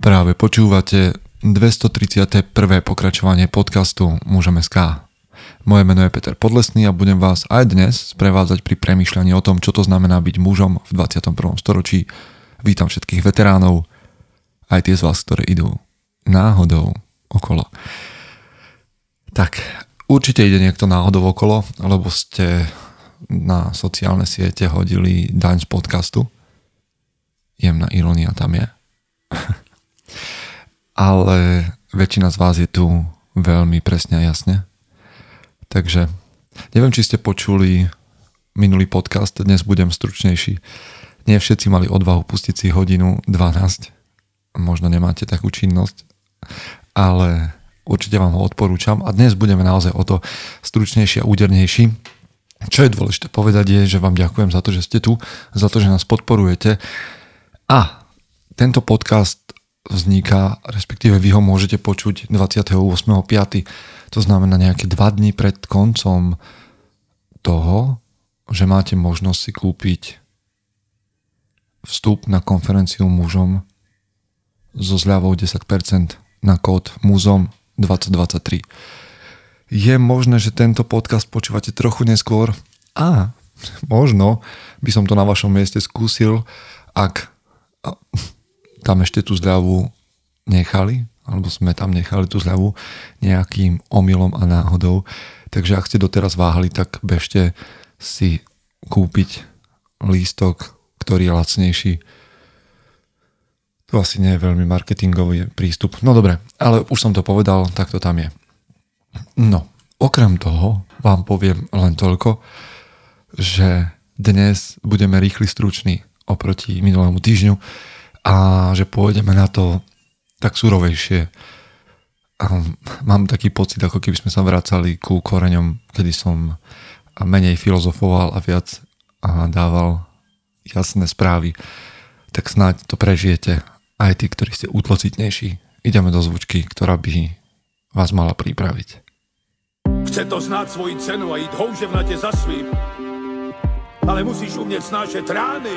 Práve počúvate 231. pokračovanie podcastu Môžeme SK. Moje meno je Peter Podlesný a budem vás aj dnes sprevádzať pri premýšľaní o tom, čo to znamená byť mužom v 21. storočí. Vítam všetkých veteránov, aj tie z vás, ktoré idú náhodou okolo. Tak, určite ide niekto náhodou okolo, lebo ste na sociálne siete hodili daň z podcastu. Jemná ironia tam je. ale väčšina z vás je tu veľmi presne a jasne. Takže neviem, či ste počuli minulý podcast, dnes budem stručnejší. Nie všetci mali odvahu pustiť si hodinu 12. Možno nemáte takú činnosť, ale určite vám ho odporúčam a dnes budeme naozaj o to stručnejší a údernejší. Čo je dôležité povedať je, že vám ďakujem za to, že ste tu, za to, že nás podporujete. A tento podcast vzniká, respektíve vy ho môžete počuť 28.5. To znamená nejaké dva dní pred koncom toho, že máte možnosť si kúpiť vstup na konferenciu mužom so zľavou 10% na kód muzom 2023. Je možné, že tento podcast počúvate trochu neskôr a možno by som to na vašom mieste skúsil, ak tam ešte tú zľavu nechali, alebo sme tam nechali tú zľavu nejakým omylom a náhodou. Takže ak ste doteraz váhali, tak bežte si kúpiť lístok, ktorý je lacnejší. To asi nie je veľmi marketingový prístup. No dobre, ale už som to povedal, tak to tam je. No, okrem toho vám poviem len toľko, že dnes budeme rýchly struční oproti minulému týždňu a že pôjdeme na to tak surovejšie. A mám taký pocit, ako keby sme sa vracali ku koreňom, kedy som menej filozofoval a viac a dával jasné správy. Tak snáď to prežijete aj tí, ktorí ste útlocitnejší. Ideme do zvučky, ktorá by vás mala pripraviť. Chce to znáť svoji cenu a ísť houževnate za svým. Ale musíš umieť snášať rány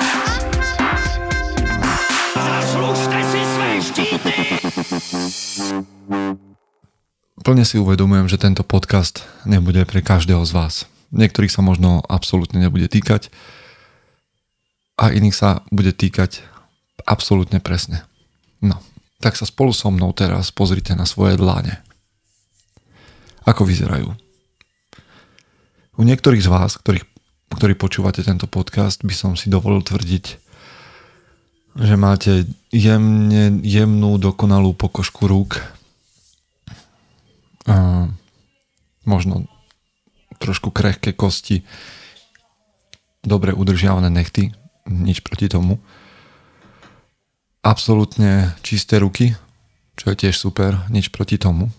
Plne si uvedomujem, že tento podcast nebude pre každého z vás. Niektorých sa možno absolútne nebude týkať a iných sa bude týkať absolútne presne. No, tak sa spolu so mnou teraz pozrite na svoje dláne. Ako vyzerajú? U niektorých z vás, ktorých, ktorí počúvate tento podcast, by som si dovolil tvrdiť, že máte jemne, jemnú, dokonalú pokožku rúk, a možno trošku krehké kosti, dobre udržiavané nechty, nič proti tomu. Absolútne čisté ruky, čo je tiež super, nič proti tomu.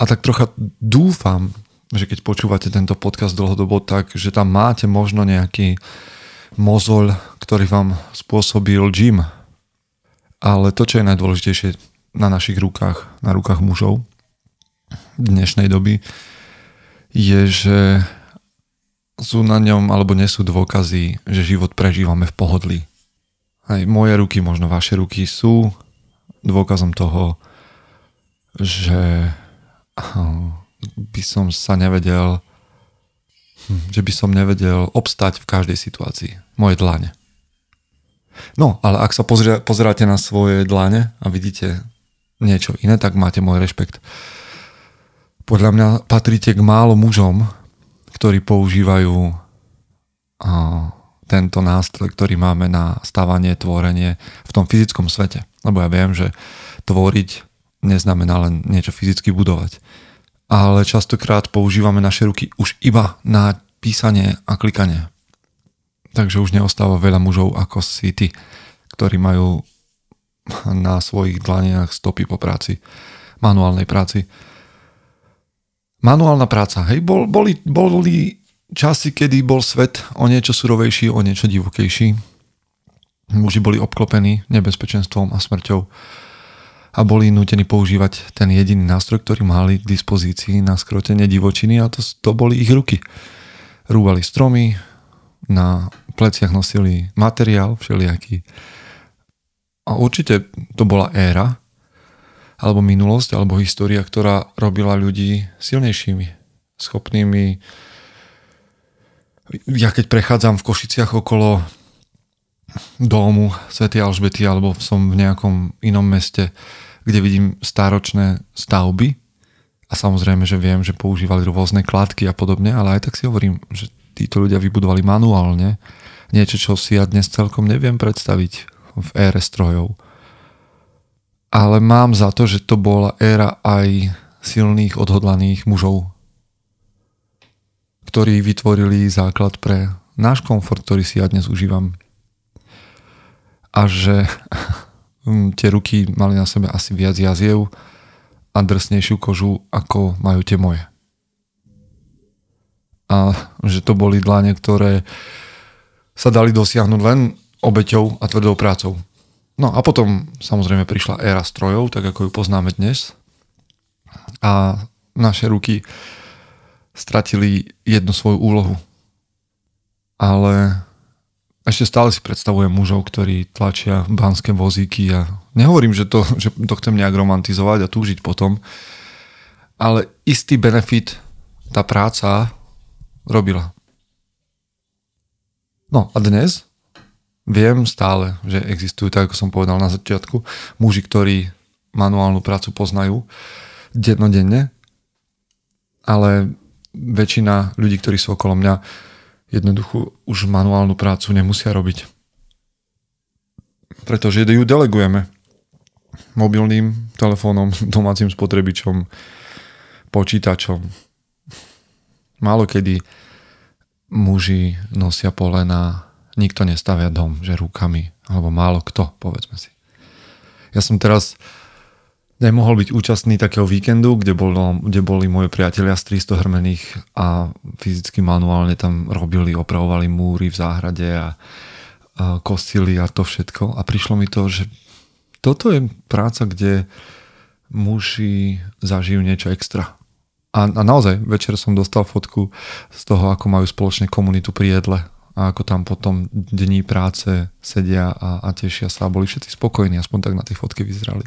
A tak trocha dúfam, že keď počúvate tento podcast dlhodobo, tak že tam máte možno nejaký mozol, ktorý vám spôsobil gym. Ale to, čo je najdôležitejšie, na našich rukách, na rukách mužov dnešnej doby, je, že sú na ňom alebo nie sú dôkazy, že život prežívame v pohodlí. Aj moje ruky, možno vaše ruky sú dôkazom toho, že by som sa nevedel že by som nevedel obstať v každej situácii. Moje dlane. No, ale ak sa pozrie, pozeráte na svoje dlane a vidíte niečo iné, tak máte môj rešpekt. Podľa mňa patríte k málo mužom, ktorí používajú tento nástroj, ktorý máme na stávanie, tvorenie v tom fyzickom svete. Lebo ja viem, že tvoriť neznamená len niečo fyzicky budovať. Ale častokrát používame naše ruky už iba na písanie a klikanie. Takže už neostáva veľa mužov ako si ty, ktorí majú na svojich dlaniach stopy po práci, manuálnej práci. Manuálna práca. Hej, bol, boli, boli časy, kedy bol svet o niečo surovejší, o niečo divokejší. Muži boli obklopení nebezpečenstvom a smrťou a boli nútení používať ten jediný nástroj, ktorý mali k dispozícii na skrotenie divočiny a to, to boli ich ruky. Rúbali stromy, na pleciach nosili materiál všelijaký. A určite to bola éra, alebo minulosť, alebo história, ktorá robila ľudí silnejšími, schopnými. Ja keď prechádzam v Košiciach okolo domu Sv. Alžbety, alebo som v nejakom inom meste, kde vidím stáročné stavby, a samozrejme, že viem, že používali rôzne kladky a podobne, ale aj tak si hovorím, že títo ľudia vybudovali manuálne niečo, čo si ja dnes celkom neviem predstaviť v ére strojov ale mám za to, že to bola éra aj silných, odhodlaných mužov, ktorí vytvorili základ pre náš komfort, ktorý si ja dnes užívam. A že tie ruky mali na sebe asi viac jaziev a drsnejšiu kožu, ako majú tie moje. A že to boli dlane, ktoré sa dali dosiahnuť len obeťou a tvrdou prácou. No a potom samozrejme prišla éra strojov, tak ako ju poznáme dnes. A naše ruky stratili jednu svoju úlohu. Ale ešte stále si predstavujem mužov, ktorí tlačia banské vozíky a nehovorím, že to, že to chcem nejak romantizovať a túžiť potom, ale istý benefit tá práca robila. No a dnes Viem stále, že existujú, tak ako som povedal na začiatku, muži, ktorí manuálnu prácu poznajú dennodenne, ale väčšina ľudí, ktorí sú okolo mňa, jednoducho už manuálnu prácu nemusia robiť. Pretože ju delegujeme mobilným telefónom, domácim spotrebičom, počítačom. Málo kedy muži nosia polena nikto nestavia dom, že rukami, alebo málo kto, povedzme si. Ja som teraz nemohol byť účastný takého víkendu, kde, bolo, kde boli moje priatelia z 300 hrmených a fyzicky manuálne tam robili, opravovali múry v záhrade a, a kostili a to všetko. A prišlo mi to, že toto je práca, kde muži zažijú niečo extra. A, a naozaj, večer som dostal fotku z toho, ako majú spoločne komunitu pri jedle a ako tam potom dní práce sedia a, a tešia sa a boli všetci spokojní, aspoň tak na tej fotke vyzerali.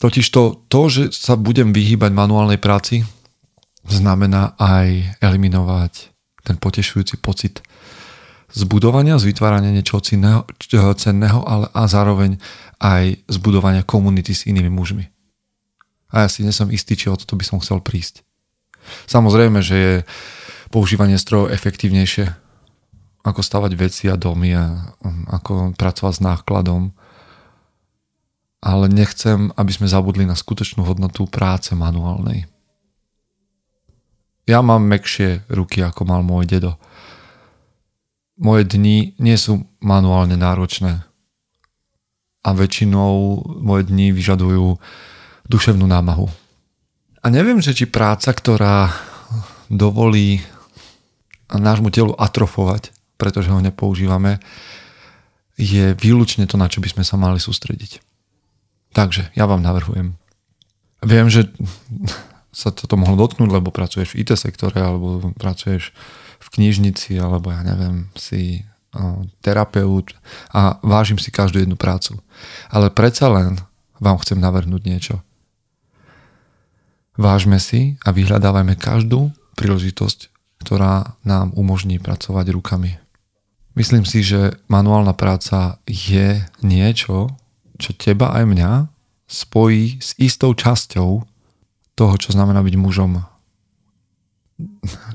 Totiž to, to, že sa budem vyhýbať manuálnej práci, znamená aj eliminovať ten potešujúci pocit zbudovania, zvytvárania niečoho cenného, cenného ale a zároveň aj zbudovania komunity s inými mužmi. A ja si nesom istý, či o toto by som chcel prísť. Samozrejme, že je používanie strojov efektívnejšie, ako stavať veci a domy a um, ako pracovať s nákladom. Ale nechcem, aby sme zabudli na skutočnú hodnotu práce manuálnej. Ja mám mekšie ruky, ako mal môj dedo. Moje dni nie sú manuálne náročné a väčšinou moje dni vyžadujú duševnú námahu. A neviem, že či práca, ktorá dovolí nášmu telu atrofovať, pretože ho nepoužívame, je výlučne to, na čo by sme sa mali sústrediť. Takže ja vám navrhujem. Viem, že sa toto mohlo dotknúť, lebo pracuješ v IT sektore, alebo pracuješ v knižnici, alebo ja neviem, si terapeut a vážim si každú jednu prácu. Ale predsa len vám chcem navrhnúť niečo. Vážme si a vyhľadávajme každú príležitosť ktorá nám umožní pracovať rukami. Myslím si, že manuálna práca je niečo, čo teba aj mňa spojí s istou časťou toho, čo znamená byť mužom.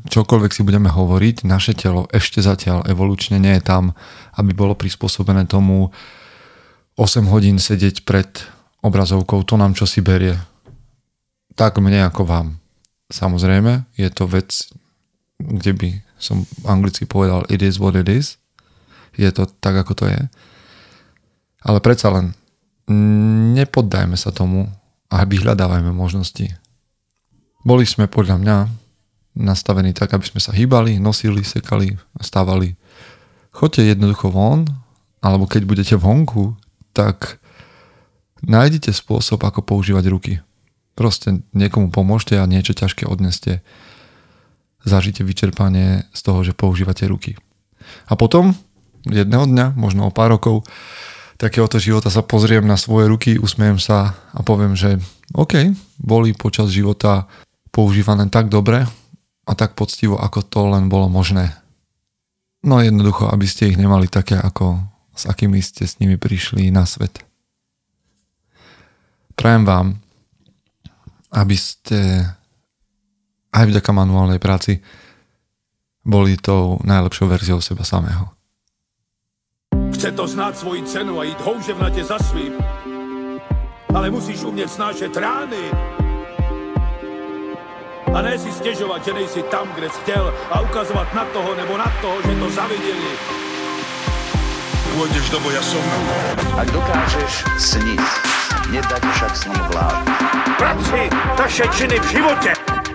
Čokoľvek si budeme hovoriť, naše telo ešte zatiaľ evolučne nie je tam, aby bolo prispôsobené tomu 8 hodín sedieť pred obrazovkou, to nám čo si berie. Tak mne ako vám. Samozrejme, je to vec kde by som anglicky povedal it is what it is. Je to tak, ako to je. Ale predsa len nepoddajme sa tomu a vyhľadávajme možnosti. Boli sme podľa mňa nastavení tak, aby sme sa hýbali, nosili, sekali, stávali. Choďte jednoducho von, alebo keď budete vonku, tak nájdite spôsob, ako používať ruky. Proste niekomu pomôžte a niečo ťažké odneste. Zažite vyčerpanie z toho, že používate ruky. A potom, jedného dňa, možno o pár rokov, takéhoto života sa pozriem na svoje ruky, usmejem sa a poviem, že OK, boli počas života používané tak dobre a tak poctivo, ako to len bolo možné. No jednoducho, aby ste ich nemali také, ako s akými ste s nimi prišli na svet. Prajem vám, aby ste aj vďaka manuálnej práci boli tou najlepšou verziou seba samého. Chce to znát svoji cenu a jít houževnatě za svým. Ale musíš umět snášet rány. A ne si stěžovat, že nejsi tam, kde jsi chtěl a ukazovat na toho nebo na toho, že to zaviděli. Pôjdeš do boja som. Ak dokážeš sniť, nedať však sním vlád. Práci taše činy v životě